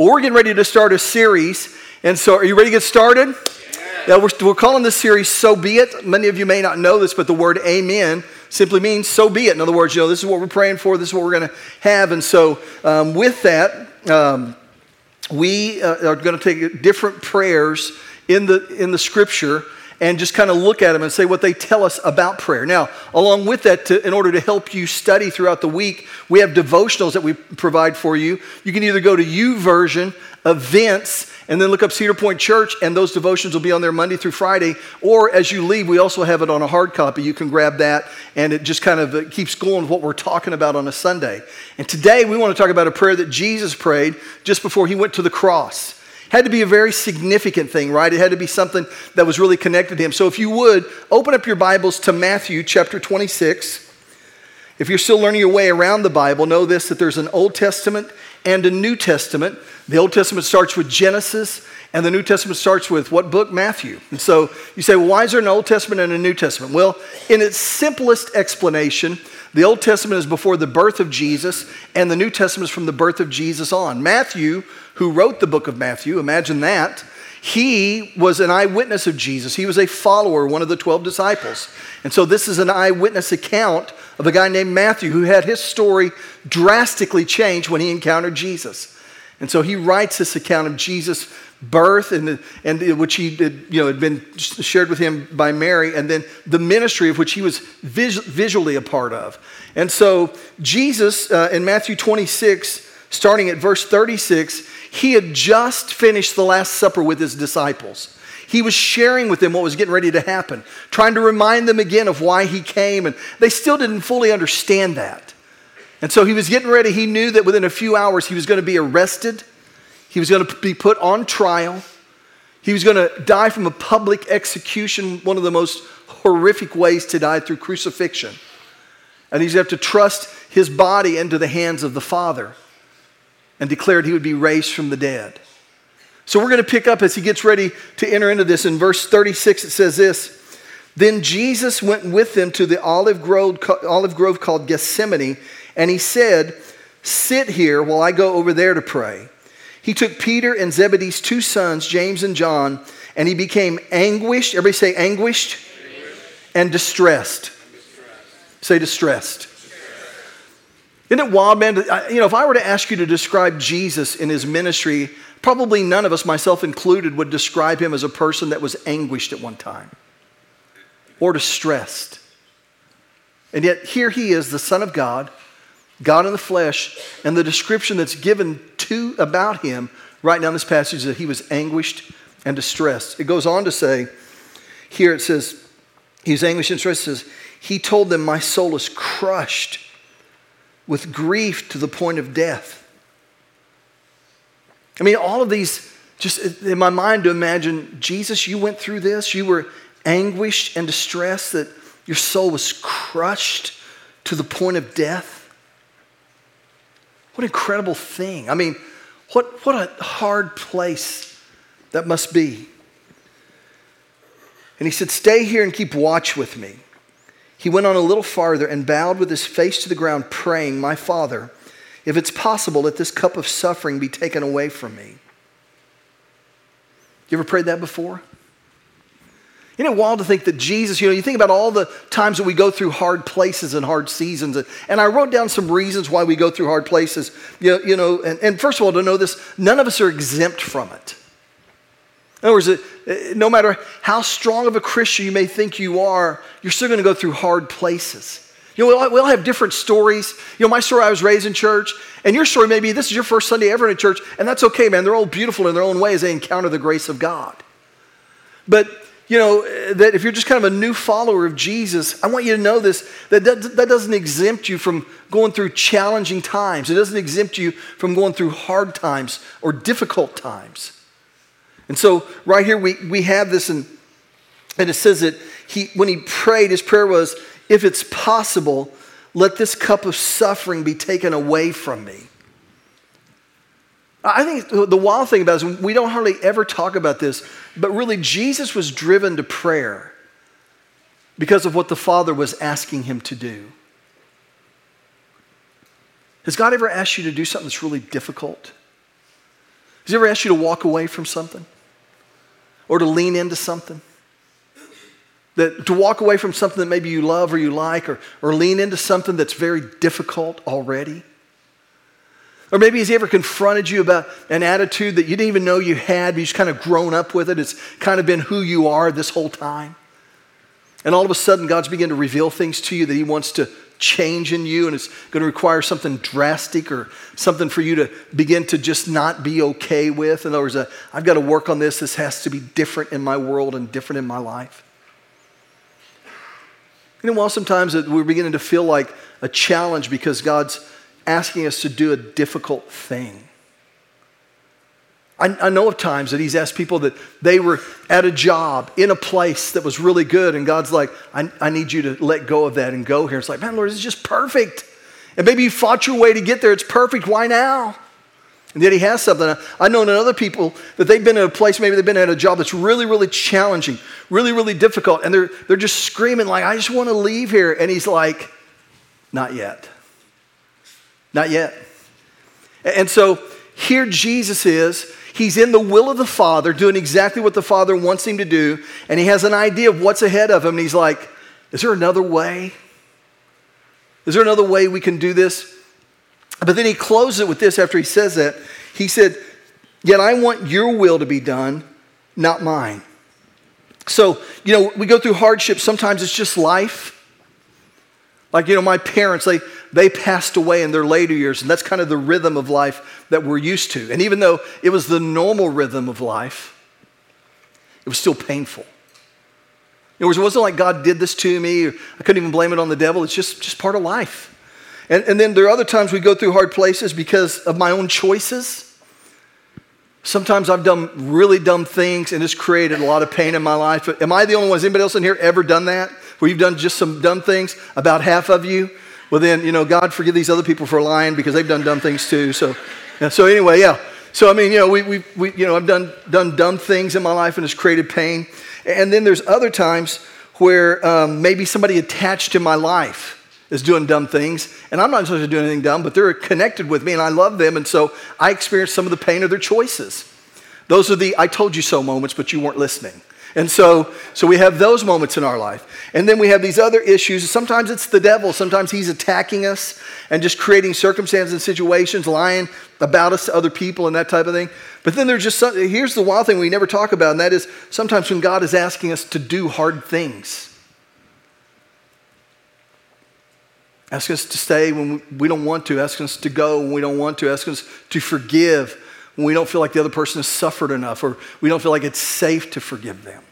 Well, we're getting ready to start a series. And so, are you ready to get started? Yeah, we're, we're calling this series So Be It. Many of you may not know this, but the word amen simply means so be it. In other words, you know, this is what we're praying for, this is what we're going to have. And so, um, with that, um, we uh, are going to take different prayers in the, in the scripture and just kind of look at them and say what they tell us about prayer. Now, along with that, to, in order to help you study throughout the week, we have devotionals that we provide for you. You can either go to U YouVersion events and then look up Cedar Point Church, and those devotions will be on there Monday through Friday. Or as you leave, we also have it on a hard copy. You can grab that, and it just kind of uh, keeps going with what we're talking about on a Sunday. And today, we want to talk about a prayer that Jesus prayed just before he went to the cross had to be a very significant thing, right? It had to be something that was really connected to him. So if you would, open up your Bibles to Matthew chapter 26. If you're still learning your way around the Bible, know this that there's an Old Testament and a New Testament. The Old Testament starts with Genesis, and the New Testament starts with what book? Matthew. And so you say, well, why is there an Old Testament and a New Testament? Well, in its simplest explanation, the Old Testament is before the birth of Jesus, and the New Testament is from the birth of Jesus on. Matthew who wrote the book of Matthew, imagine that, he was an eyewitness of Jesus. He was a follower, one of the 12 disciples. And so this is an eyewitness account of a guy named Matthew who had his story drastically changed when he encountered Jesus. And so he writes this account of Jesus' birth, and, and which he did, you know, had been shared with him by Mary, and then the ministry of which he was vis- visually a part of. And so Jesus uh, in Matthew 26, starting at verse 36, he had just finished the Last Supper with his disciples. He was sharing with them what was getting ready to happen, trying to remind them again of why he came, and they still didn't fully understand that. And so he was getting ready. He knew that within a few hours he was going to be arrested, he was going to be put on trial, he was going to die from a public execution, one of the most horrific ways to die through crucifixion. And he's going to have to trust his body into the hands of the Father and declared he would be raised from the dead. So we're going to pick up as he gets ready to enter into this. In verse 36, it says this Then Jesus went with them to the olive grove, olive grove called Gethsemane, and he said, Sit here while I go over there to pray. He took Peter and Zebedee's two sons, James and John, and he became anguished. Everybody say anguished, and distressed. distressed. Say distressed. Isn't it wild, man? You know, if I were to ask you to describe Jesus in his ministry, probably none of us, myself included, would describe him as a person that was anguished at one time or distressed. And yet, here he is, the Son of God, God in the flesh, and the description that's given to about him right now in this passage that he was anguished and distressed. It goes on to say, here it says, he's anguished and distressed. It says, he told them, My soul is crushed with grief to the point of death. I mean, all of these, just in my mind to imagine, Jesus, you went through this. You were anguished and distressed that your soul was crushed to the point of death. What an incredible thing. I mean, what, what a hard place that must be. And he said, Stay here and keep watch with me. He went on a little farther and bowed with his face to the ground, praying, My Father, if it's possible, let this cup of suffering be taken away from me. You ever prayed that before? Isn't it wild to think that Jesus, you know, you think about all the times that we go through hard places and hard seasons. And I wrote down some reasons why we go through hard places. You know, you know and, and first of all, to know this, none of us are exempt from it. In other words, no matter how strong of a Christian you may think you are, you're still going to go through hard places. You know, we all, have different stories. You know, my story, I was raised in church, and your story maybe this is your first Sunday ever in a church, and that's okay, man. They're all beautiful in their own way as they encounter the grace of God. But, you know, that if you're just kind of a new follower of Jesus, I want you to know this that that doesn't exempt you from going through challenging times, it doesn't exempt you from going through hard times or difficult times. And so, right here, we, we have this, and, and it says that he, when he prayed, his prayer was, If it's possible, let this cup of suffering be taken away from me. I think the wild thing about it is we don't hardly ever talk about this, but really, Jesus was driven to prayer because of what the Father was asking him to do. Has God ever asked you to do something that's really difficult? Has he ever asked you to walk away from something? Or to lean into something? That to walk away from something that maybe you love or you like, or, or lean into something that's very difficult already? Or maybe has he ever confronted you about an attitude that you didn't even know you had, but you just kind of grown up with it? It's kind of been who you are this whole time. And all of a sudden, God's beginning to reveal things to you that he wants to change in you, and it's going to require something drastic or something for you to begin to just not be okay with. In other words, uh, I've got to work on this. This has to be different in my world and different in my life. You know, while sometimes we're beginning to feel like a challenge because God's asking us to do a difficult thing. I, I, know of times that he's asked people that they were at a job in a place that was really good, and God's like, I, I need you to let go of that and go here. It's like, man, Lord, this is just perfect. And maybe you fought your way to get there. It's perfect. Why now? And yet he has something. I know in other people that they've been in a place, maybe they've been at a job that's really, really challenging, really, really difficult, and they're, they're just screaming like, I just want to leave here. And he's like, not yet. Not yet. And so here Jesus is. He's in the will of the Father, doing exactly what the Father wants him to do, and he has an idea of what's ahead of him. And he's like, Is there another way? Is there another way we can do this? But then he closes it with this after he says that. He said, Yet I want your will to be done, not mine. So, you know, we go through hardships. Sometimes it's just life. Like, you know, my parents, they, they passed away in their later years, and that's kind of the rhythm of life that we're used to. And even though it was the normal rhythm of life, it was still painful. In other words, it wasn't like God did this to me, or I couldn't even blame it on the devil. It's just, just part of life. And, and then there are other times we go through hard places because of my own choices. Sometimes I've done really dumb things and it's created a lot of pain in my life. Am I the only one? Has anybody else in here ever done that? Where you've done just some dumb things? About half of you? Well, then, you know, God forgive these other people for lying because they've done dumb things too. So, so anyway, yeah. So, I mean, you know, we, we, we, you know, I've done, done dumb things in my life and it's created pain. And then there's other times where um, maybe somebody attached to my life is doing dumb things, and I'm not supposed to do anything dumb, but they're connected with me and I love them, and so I experience some of the pain of their choices. Those are the I told you so moments, but you weren't listening. And so, so we have those moments in our life. And then we have these other issues. Sometimes it's the devil. Sometimes he's attacking us and just creating circumstances and situations, lying about us to other people and that type of thing. But then there's just some, here's the wild thing we never talk about, and that is sometimes when God is asking us to do hard things. Asking us to stay when we don't want to, asking us to go when we don't want to, asking us to forgive when we don't feel like the other person has suffered enough or we don't feel like it's safe to forgive them.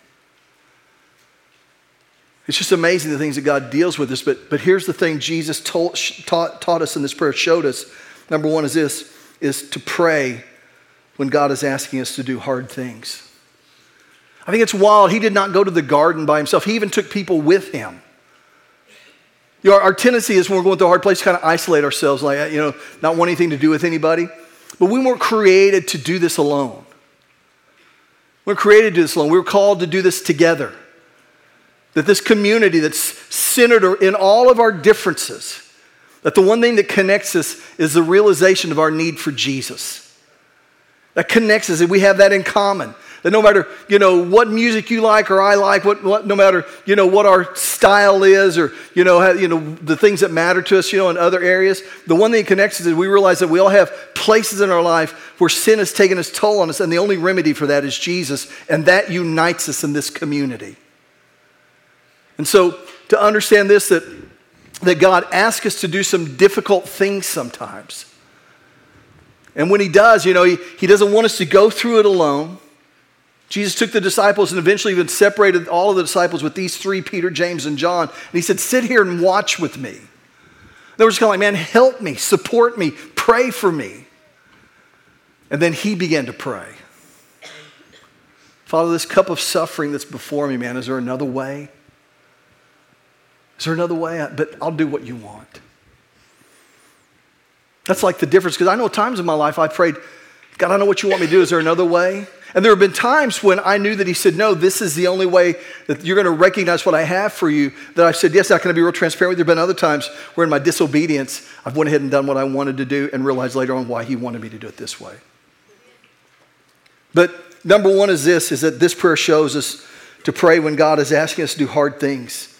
It's just amazing the things that God deals with us. But, but here's the thing Jesus told, taught, taught us in this prayer, showed us. Number one is this, is to pray when God is asking us to do hard things. I think it's wild. He did not go to the garden by himself. He even took people with him. You know, our, our tendency is when we're going through a hard place to kind of isolate ourselves, like, you know, not want anything to do with anybody. But we weren't created to do this alone. We we're created to do this alone. We were called to do this together. That this community that's centered in all of our differences, that the one thing that connects us is the realization of our need for Jesus. That connects us, and we have that in common. That no matter, you know, what music you like or I like, what, what, no matter, you know, what our style is or, you know, how, you know, the things that matter to us, you know, in other areas, the one thing that connects us is we realize that we all have places in our life where sin has taken its toll on us, and the only remedy for that is Jesus, and that unites us in this community. And so to understand this, that, that God asks us to do some difficult things sometimes. And when he does, you know, he, he doesn't want us to go through it alone. Jesus took the disciples and eventually even separated all of the disciples with these three Peter, James, and John. And he said, Sit here and watch with me. They were just kind of like, Man, help me, support me, pray for me. And then he began to pray. Father, this cup of suffering that's before me, man, is there another way? Is there another way? But I'll do what you want. That's like the difference because I know times in my life I prayed, God, I know what you want me to do. Is there another way? And there have been times when I knew that he said, No, this is the only way that you're going to recognize what I have for you. That I've said, Yes, going to be real transparent with you. There have been other times where in my disobedience, I've went ahead and done what I wanted to do and realized later on why he wanted me to do it this way. But number one is this is that this prayer shows us to pray when God is asking us to do hard things.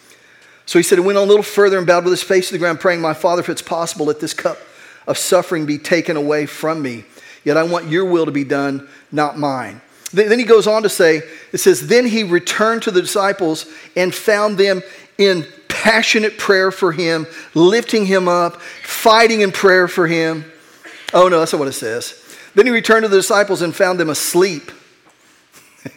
So he said, he went on a little further and bowed with his face to the ground, praying, My Father, if it's possible, let this cup of suffering be taken away from me. Yet I want your will to be done, not mine. Then he goes on to say, it says, Then he returned to the disciples and found them in passionate prayer for him, lifting him up, fighting in prayer for him. Oh, no, that's not what it says. Then he returned to the disciples and found them asleep.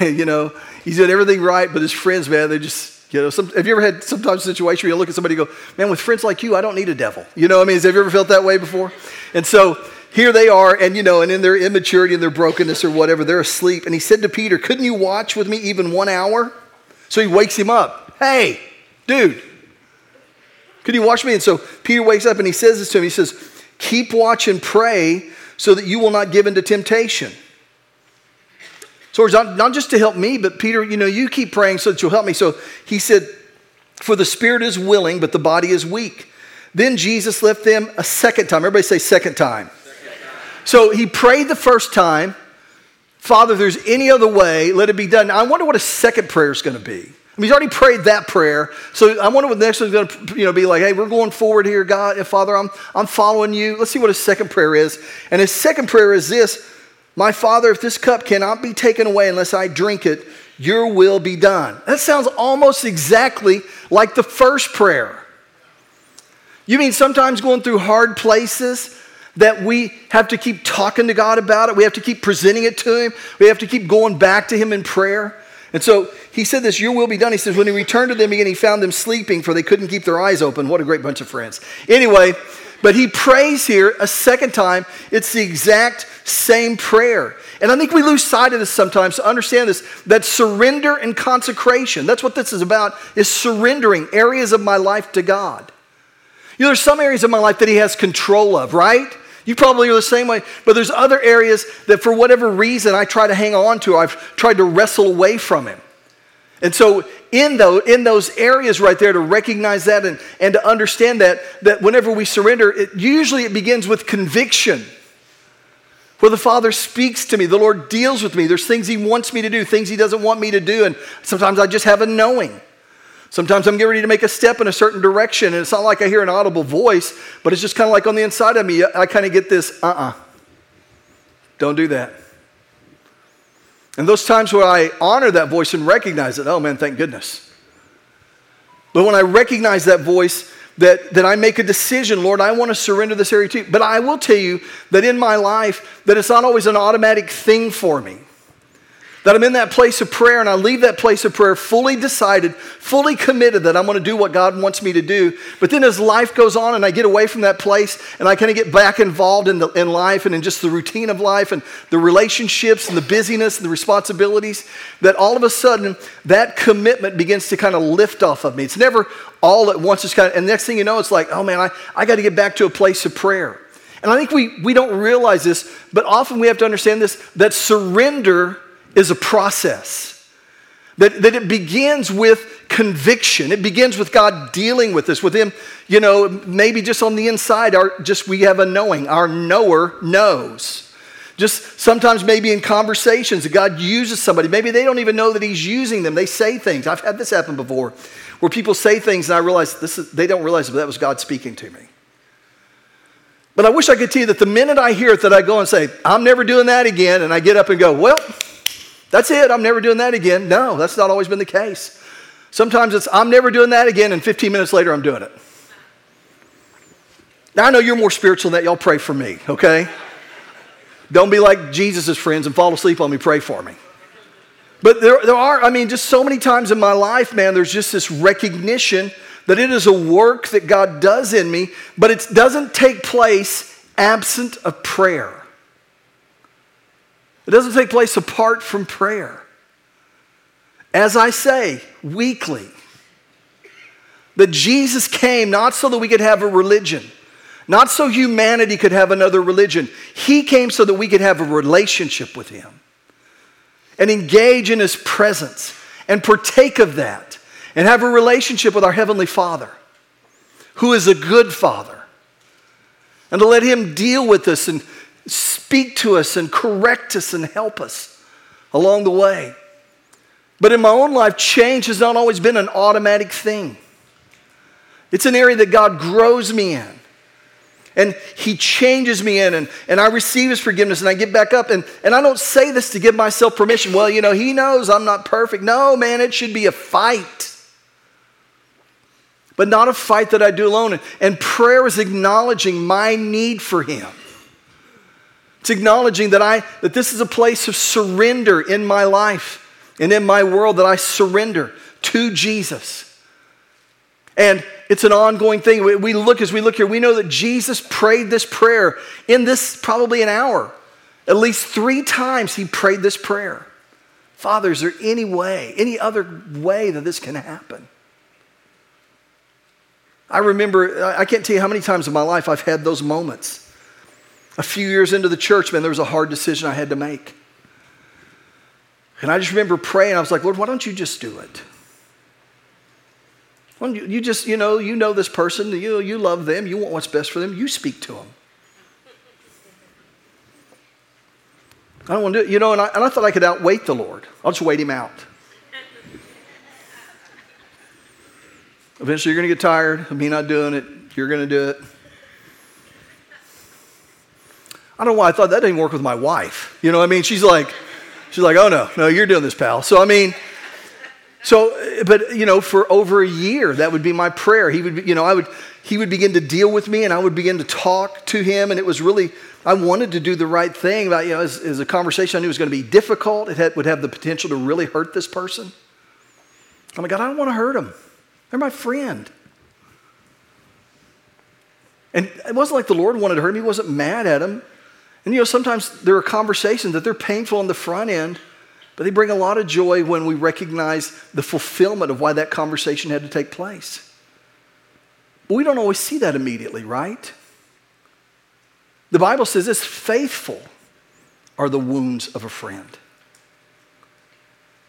you know, he's doing everything right, but his friends, man, they just, you know, some, have you ever had sometimes a situation where you look at somebody and go, man, with friends like you, I don't need a devil. You know what I mean? Have you ever felt that way before? And so here they are, and you know, and in their immaturity and their brokenness or whatever, they're asleep. And he said to Peter, Couldn't you watch with me even one hour? So he wakes him up. Hey, dude, could you watch me? And so Peter wakes up and he says this to him. He says, Keep watch and pray so that you will not give in to temptation. So not, not just to help me, but Peter, you know, you keep praying so that you'll help me. So he said, For the spirit is willing, but the body is weak. Then Jesus left them a second time. Everybody say, second time. So he prayed the first time, Father, if there's any other way, let it be done. Now, I wonder what a second prayer is going to be. I mean, he's already prayed that prayer. So I wonder what the next one's going to you know, be like, hey, we're going forward here, God, Father, I'm, I'm following you. Let's see what his second prayer is. And his second prayer is this my Father, if this cup cannot be taken away unless I drink it, your will be done. That sounds almost exactly like the first prayer. You mean sometimes going through hard places that we have to keep talking to God about it? We have to keep presenting it to Him. We have to keep going back to Him in prayer. And so he said this, Your will be done. He says, When he returned to them again, he found them sleeping, for they couldn't keep their eyes open. What a great bunch of friends. Anyway, but he prays here a second time. It's the exact same prayer. And I think we lose sight of this sometimes to understand this that surrender and consecration, that's what this is about, is surrendering areas of my life to God. You know, there's some areas of my life that he has control of, right? You probably are the same way, but there's other areas that for whatever reason I try to hang on to. I've tried to wrestle away from him. And so, in those, in those areas right there, to recognize that and, and to understand that, that whenever we surrender, it, usually it begins with conviction. Where the Father speaks to me, the Lord deals with me. There's things He wants me to do, things He doesn't want me to do, and sometimes I just have a knowing. Sometimes I'm getting ready to make a step in a certain direction, and it's not like I hear an audible voice, but it's just kind of like on the inside of me, I kind of get this, uh uh-uh. uh, do not do that. And those times where I honor that voice and recognize it, oh man, thank goodness. But when I recognize that voice, that, that I make a decision, Lord, I want to surrender this area to you. But I will tell you that in my life, that it's not always an automatic thing for me. That I'm in that place of prayer and I leave that place of prayer fully decided, fully committed that I'm going to do what God wants me to do. But then as life goes on and I get away from that place and I kind of get back involved in, the, in life and in just the routine of life and the relationships and the busyness and the responsibilities, that all of a sudden that commitment begins to kind of lift off of me. It's never all at once. It's kind of, and next thing you know, it's like, oh man, I, I got to get back to a place of prayer. And I think we, we don't realize this, but often we have to understand this that surrender is a process. That, that it begins with conviction. It begins with God dealing with us, with Him, you know, maybe just on the inside, our, just we have a knowing. Our knower knows. Just sometimes, maybe in conversations, God uses somebody. Maybe they don't even know that He's using them. They say things. I've had this happen before, where people say things and I realize this is, they don't realize that was God speaking to me. But I wish I could tell you that the minute I hear it, that I go and say, I'm never doing that again, and I get up and go, well, that's it. I'm never doing that again. No, that's not always been the case. Sometimes it's, I'm never doing that again, and 15 minutes later, I'm doing it. Now, I know you're more spiritual than that. Y'all pray for me, okay? Don't be like Jesus' friends and fall asleep on me. Pray for me. But there, there are, I mean, just so many times in my life, man, there's just this recognition that it is a work that God does in me, but it doesn't take place absent of prayer. It doesn't take place apart from prayer. As I say, weekly. That Jesus came not so that we could have a religion, not so humanity could have another religion. He came so that we could have a relationship with Him and engage in His presence and partake of that and have a relationship with our Heavenly Father, who is a good Father, and to let Him deal with us and speak to us and correct us and help us along the way. But in my own life, change has not always been an automatic thing. It's an area that God grows me in. And He changes me in, and, and I receive His forgiveness, and I get back up. And, and I don't say this to give myself permission. Well, you know, He knows I'm not perfect. No, man, it should be a fight. But not a fight that I do alone. And prayer is acknowledging my need for Him. It's acknowledging that, I, that this is a place of surrender in my life and in my world, that I surrender to Jesus. And it's an ongoing thing. We look as we look here, we know that Jesus prayed this prayer in this probably an hour. At least three times he prayed this prayer. Father, is there any way, any other way that this can happen? I remember, I can't tell you how many times in my life I've had those moments. A few years into the church, man, there was a hard decision I had to make. And I just remember praying, I was like, Lord, why don't you just do it? Well, you, you just, you know, you know this person, you, you love them, you want what's best for them, you speak to them. I don't want to do it, you know, and I, and I thought I could outwait the Lord. I'll just wait him out. Eventually, you're going to get tired of me not doing it. You're going to do it. I don't know why I thought that didn't work with my wife. You know what I mean? She's like, she's like, oh no, no, you're doing this, pal. So I mean, so, but you know, for over a year, that would be my prayer. He would, you know, I would, he would begin to deal with me, and I would begin to talk to him, and it was really, I wanted to do the right thing. About, you know, as, a conversation I knew was going to be difficult. It had, would have the potential to really hurt this person. I'm like, God, I don't want to hurt him. They're my friend. And it wasn't like the Lord wanted to hurt him. He wasn't mad at him. And you know, sometimes there are conversations that they're painful on the front end. But they bring a lot of joy when we recognize the fulfillment of why that conversation had to take place. But we don't always see that immediately, right? The Bible says this faithful are the wounds of a friend.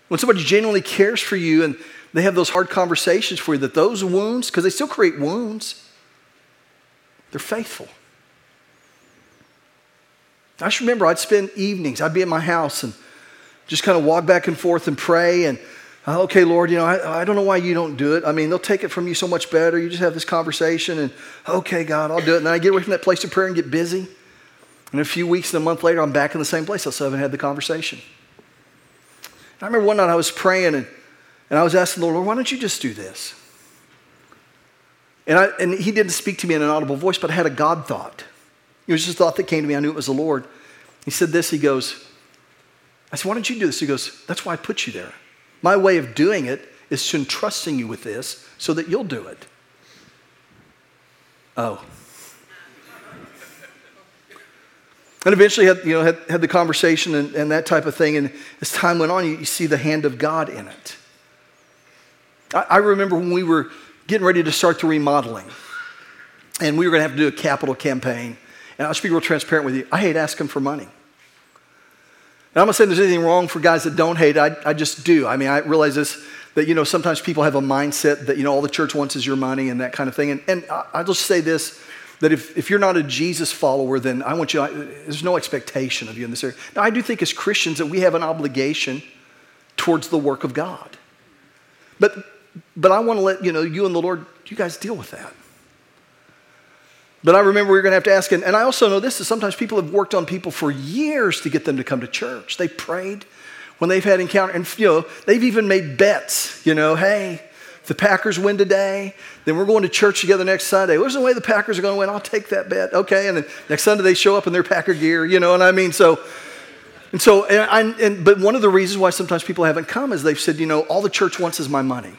When somebody genuinely cares for you and they have those hard conversations for you, that those wounds, because they still create wounds, they're faithful. I just remember I'd spend evenings, I'd be at my house and just kind of walk back and forth and pray and uh, okay lord you know I, I don't know why you don't do it. I mean they'll take it from you so much better. You just have this conversation and okay god i'll do it. And then i get away from that place of prayer and get busy. And a few weeks and a month later i'm back in the same place. I still haven't had the conversation. I remember one night i was praying and, and i was asking the lord why don't you just do this? And, I, and he didn't speak to me in an audible voice but i had a god thought it was just a thought that came to me i knew it was the lord he said this he goes I said, Why don't you do this? He goes, That's why I put you there. My way of doing it is to entrusting you with this so that you'll do it. Oh. And eventually had, you know, had, had the conversation and, and that type of thing. And as time went on, you, you see the hand of God in it. I, I remember when we were getting ready to start the remodeling, and we were going to have to do a capital campaign. And I'll just be real transparent with you. I hate asking for money. And I'm not saying there's anything wrong for guys that don't hate. I, I just do. I mean, I realize this that, you know, sometimes people have a mindset that, you know, all the church wants is your money and that kind of thing. And, and I'll just say this that if, if you're not a Jesus follower, then I want you, there's no expectation of you in this area. Now, I do think as Christians that we have an obligation towards the work of God. But, but I want to let, you know, you and the Lord, you guys deal with that. But I remember we were going to have to ask, and, and I also know this is sometimes people have worked on people for years to get them to come to church. They prayed when they've had encounter, and you know, they've even made bets, you know, hey, if the Packers win today, then we're going to church together next Sunday. There's no way the Packers are going to win. I'll take that bet. Okay. And then next Sunday they show up in their Packer gear, you know what I mean? So, and so, and, and, but one of the reasons why sometimes people haven't come is they've said, you know, all the church wants is my money.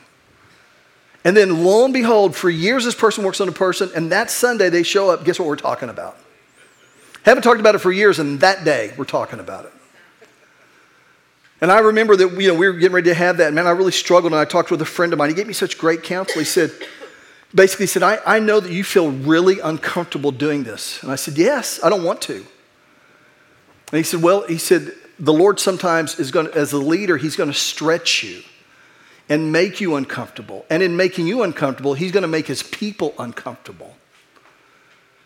And then lo and behold, for years this person works on a person, and that Sunday they show up. Guess what we're talking about? Haven't talked about it for years, and that day we're talking about it. And I remember that you know, we were getting ready to have that. Man, I really struggled, and I talked with a friend of mine. He gave me such great counsel. He said, basically, said, I, I know that you feel really uncomfortable doing this. And I said, Yes, I don't want to. And he said, Well, he said, the Lord sometimes is going to, as a leader, he's going to stretch you and make you uncomfortable. And in making you uncomfortable, he's going to make his people uncomfortable.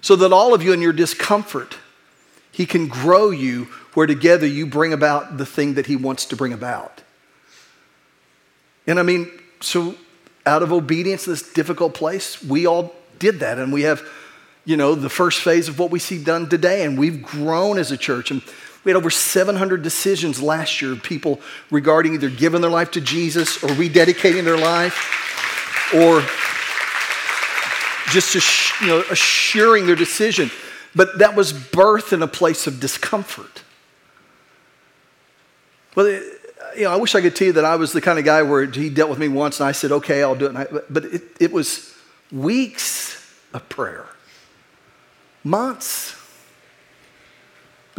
So that all of you in your discomfort, He can grow you where together you bring about the thing that He wants to bring about. And I mean, so out of obedience in this difficult place, we all did that. And we have, you know, the first phase of what we see done today. And we've grown as a church. And we had over 700 decisions last year of people regarding either giving their life to Jesus or rededicating their life or just you know, assuring their decision. But that was birth in a place of discomfort. Well, you know, I wish I could tell you that I was the kind of guy where he dealt with me once and I said, okay, I'll do it. I, but it, it was weeks of prayer, months.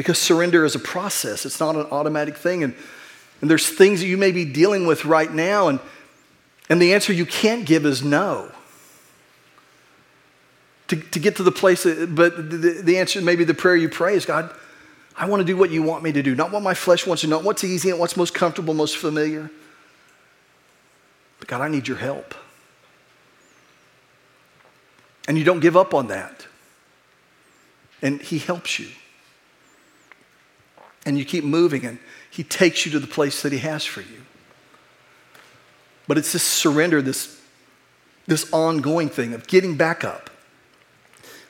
Because surrender is a process, it's not an automatic thing. And, and there's things that you may be dealing with right now, and, and the answer you can't give is no. To, to get to the place, that, but the, the answer, maybe the prayer you pray is God, I want to do what you want me to do, not what my flesh wants to, not what's easy and what's most comfortable, most familiar. But God, I need your help. And you don't give up on that. And He helps you. And you keep moving, and He takes you to the place that He has for you. But it's this surrender, this, this ongoing thing of getting back up,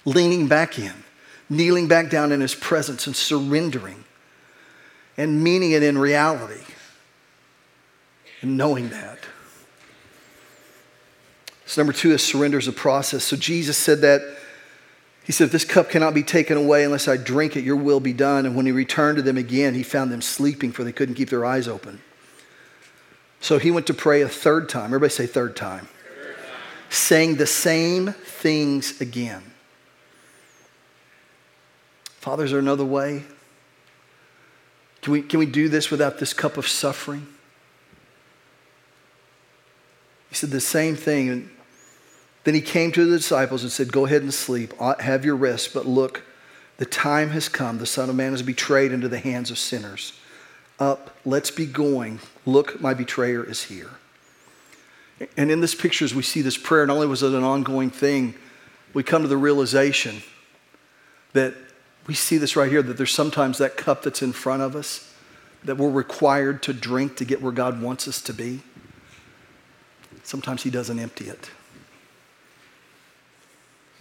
leaning back in kneeling back down in his presence and surrendering and meaning it in reality and knowing that. So, number two is surrender is a process. So, Jesus said that. He said, this cup cannot be taken away unless I drink it, your will be done. And when he returned to them again, he found them sleeping, for they couldn't keep their eyes open. So he went to pray a third time. Everybody say third time. Third time. Saying the same things again. Father, is there another way? Can we, can we do this without this cup of suffering? He said the same thing. And then he came to the disciples and said, Go ahead and sleep, uh, have your rest. But look, the time has come. The Son of Man is betrayed into the hands of sinners. Up, let's be going. Look, my betrayer is here. And in this picture, as we see this prayer, not only was it an ongoing thing, we come to the realization that we see this right here that there's sometimes that cup that's in front of us that we're required to drink to get where God wants us to be. Sometimes He doesn't empty it.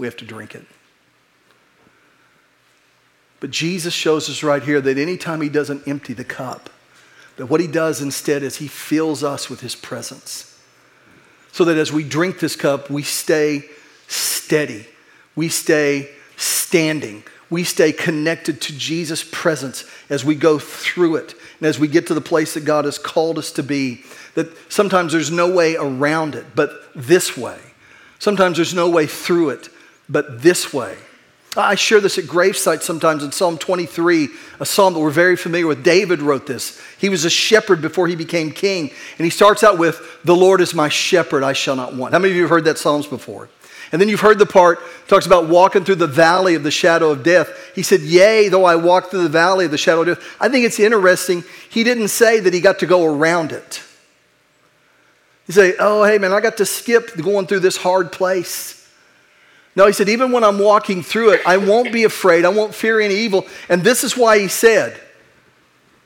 We have to drink it. But Jesus shows us right here that anytime He doesn't empty the cup, that what He does instead is He fills us with His presence. So that as we drink this cup, we stay steady, we stay standing, we stay connected to Jesus' presence as we go through it and as we get to the place that God has called us to be. That sometimes there's no way around it but this way. Sometimes there's no way through it but this way. I share this at gravesites sometimes in Psalm 23, a psalm that we're very familiar with. David wrote this. He was a shepherd before he became king. And he starts out with, The Lord is my shepherd, I shall not want. How many of you have heard that Psalms before? And then you've heard the part talks about walking through the valley of the shadow of death. He said, "Yea, though I walk through the valley of the shadow of death." I think it's interesting. He didn't say that he got to go around it. He said, "Oh, hey man, I got to skip going through this hard place." No, he said, even when I'm walking through it, I won't be afraid. I won't fear any evil. And this is why he said,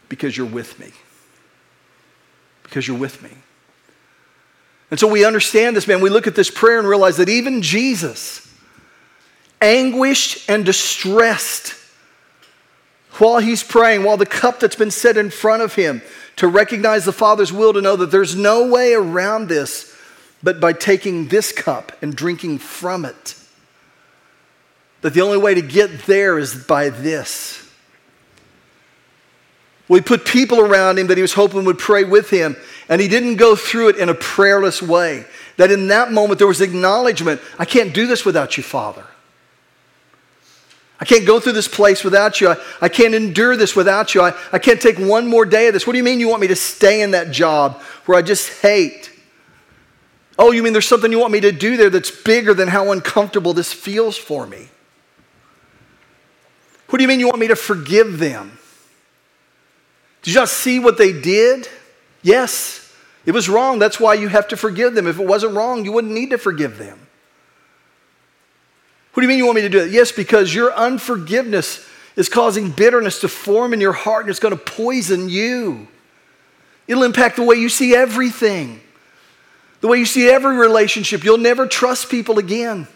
because you're with me. Because you're with me. And so we understand this, man. We look at this prayer and realize that even Jesus, anguished and distressed, while he's praying, while the cup that's been set in front of him, to recognize the Father's will, to know that there's no way around this but by taking this cup and drinking from it. That the only way to get there is by this. We put people around him that he was hoping would pray with him, and he didn't go through it in a prayerless way. That in that moment there was acknowledgement I can't do this without you, Father. I can't go through this place without you. I, I can't endure this without you. I, I can't take one more day of this. What do you mean you want me to stay in that job where I just hate? Oh, you mean there's something you want me to do there that's bigger than how uncomfortable this feels for me? What do you mean you want me to forgive them? Did you not see what they did? Yes, it was wrong. That's why you have to forgive them. If it wasn't wrong, you wouldn't need to forgive them. What do you mean you want me to do it? Yes, because your unforgiveness is causing bitterness to form in your heart and it's going to poison you. It'll impact the way you see everything, the way you see every relationship. You'll never trust people again.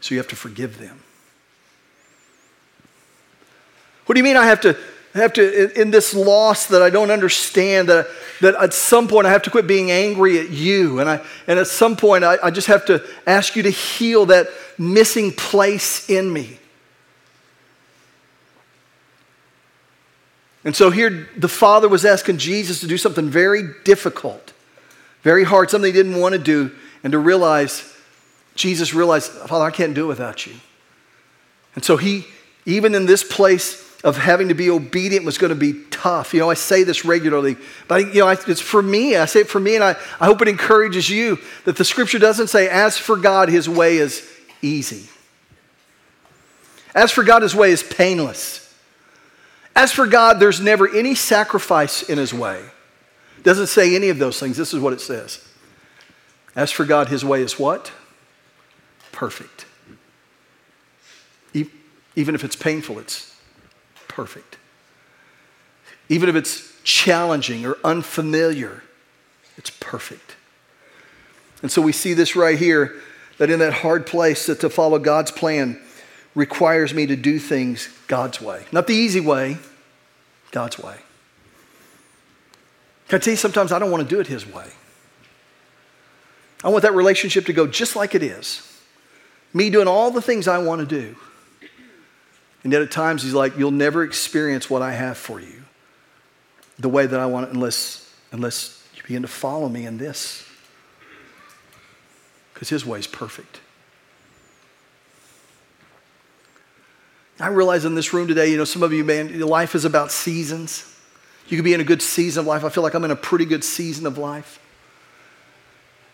So you have to forgive them. What do you mean I have to I have to, in this loss that I don't understand, that, that at some point I have to quit being angry at you. And, I, and at some point I, I just have to ask you to heal that missing place in me. And so here the Father was asking Jesus to do something very difficult, very hard, something he didn't want to do, and to realize, Jesus realized, Father, I can't do it without you. And so he, even in this place, of having to be obedient was going to be tough. You know, I say this regularly, but you know, it's for me. I say it for me, and I, I hope it encourages you that the scripture doesn't say, as for God, his way is easy. As for God, his way is painless. As for God, there's never any sacrifice in his way. It doesn't say any of those things. This is what it says. As for God, his way is what? Perfect. Even if it's painful, it's perfect. Even if it's challenging or unfamiliar, it's perfect. And so we see this right here that in that hard place that to follow God's plan requires me to do things God's way. Not the easy way, God's way. Can I tell you sometimes I don't want to do it His way? I want that relationship to go just like it is. Me doing all the things I want to do. And yet at times he's like, You'll never experience what I have for you the way that I want it unless, unless you begin to follow me in this. Because his way is perfect. I realize in this room today, you know, some of you, man, life is about seasons. You could be in a good season of life. I feel like I'm in a pretty good season of life.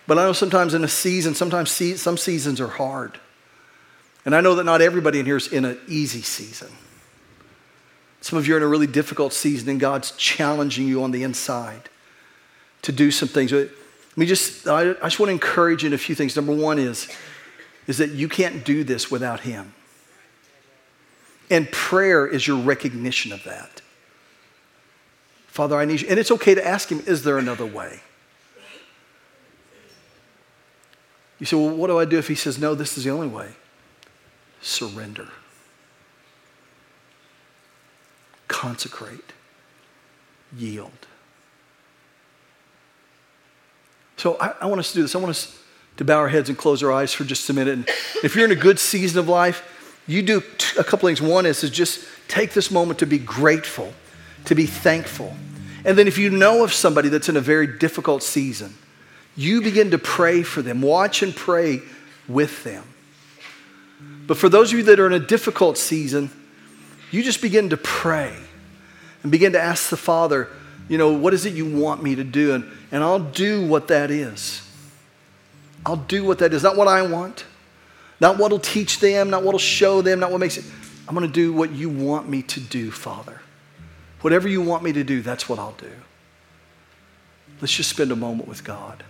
But I know sometimes in a season, sometimes some seasons are hard. And I know that not everybody in here is in an easy season. Some of you are in a really difficult season, and God's challenging you on the inside to do some things. Let me just, I, just want to encourage you in a few things. Number one is, is that you can't do this without Him. And prayer is your recognition of that. Father, I need you. And it's okay to ask Him, is there another way? You say, well, what do I do if He says, no, this is the only way? Surrender, consecrate, yield. So I, I, want us to do this. I want us to bow our heads and close our eyes for just a minute. And if you're in a good season of life, you do a couple things. One is to just take this moment to be grateful, to be thankful. And then if you know of somebody that's in a very difficult season, you begin to pray for them. Watch and pray with them. But for those of you that are in a difficult season, you just begin to pray and begin to ask the Father, you know, what is it you want me to do? And, and I'll do what that is. I'll do what that is. Not what I want, not what will teach them, not what will show them, not what makes it. I'm going to do what you want me to do, Father. Whatever you want me to do, that's what I'll do. Let's just spend a moment with God.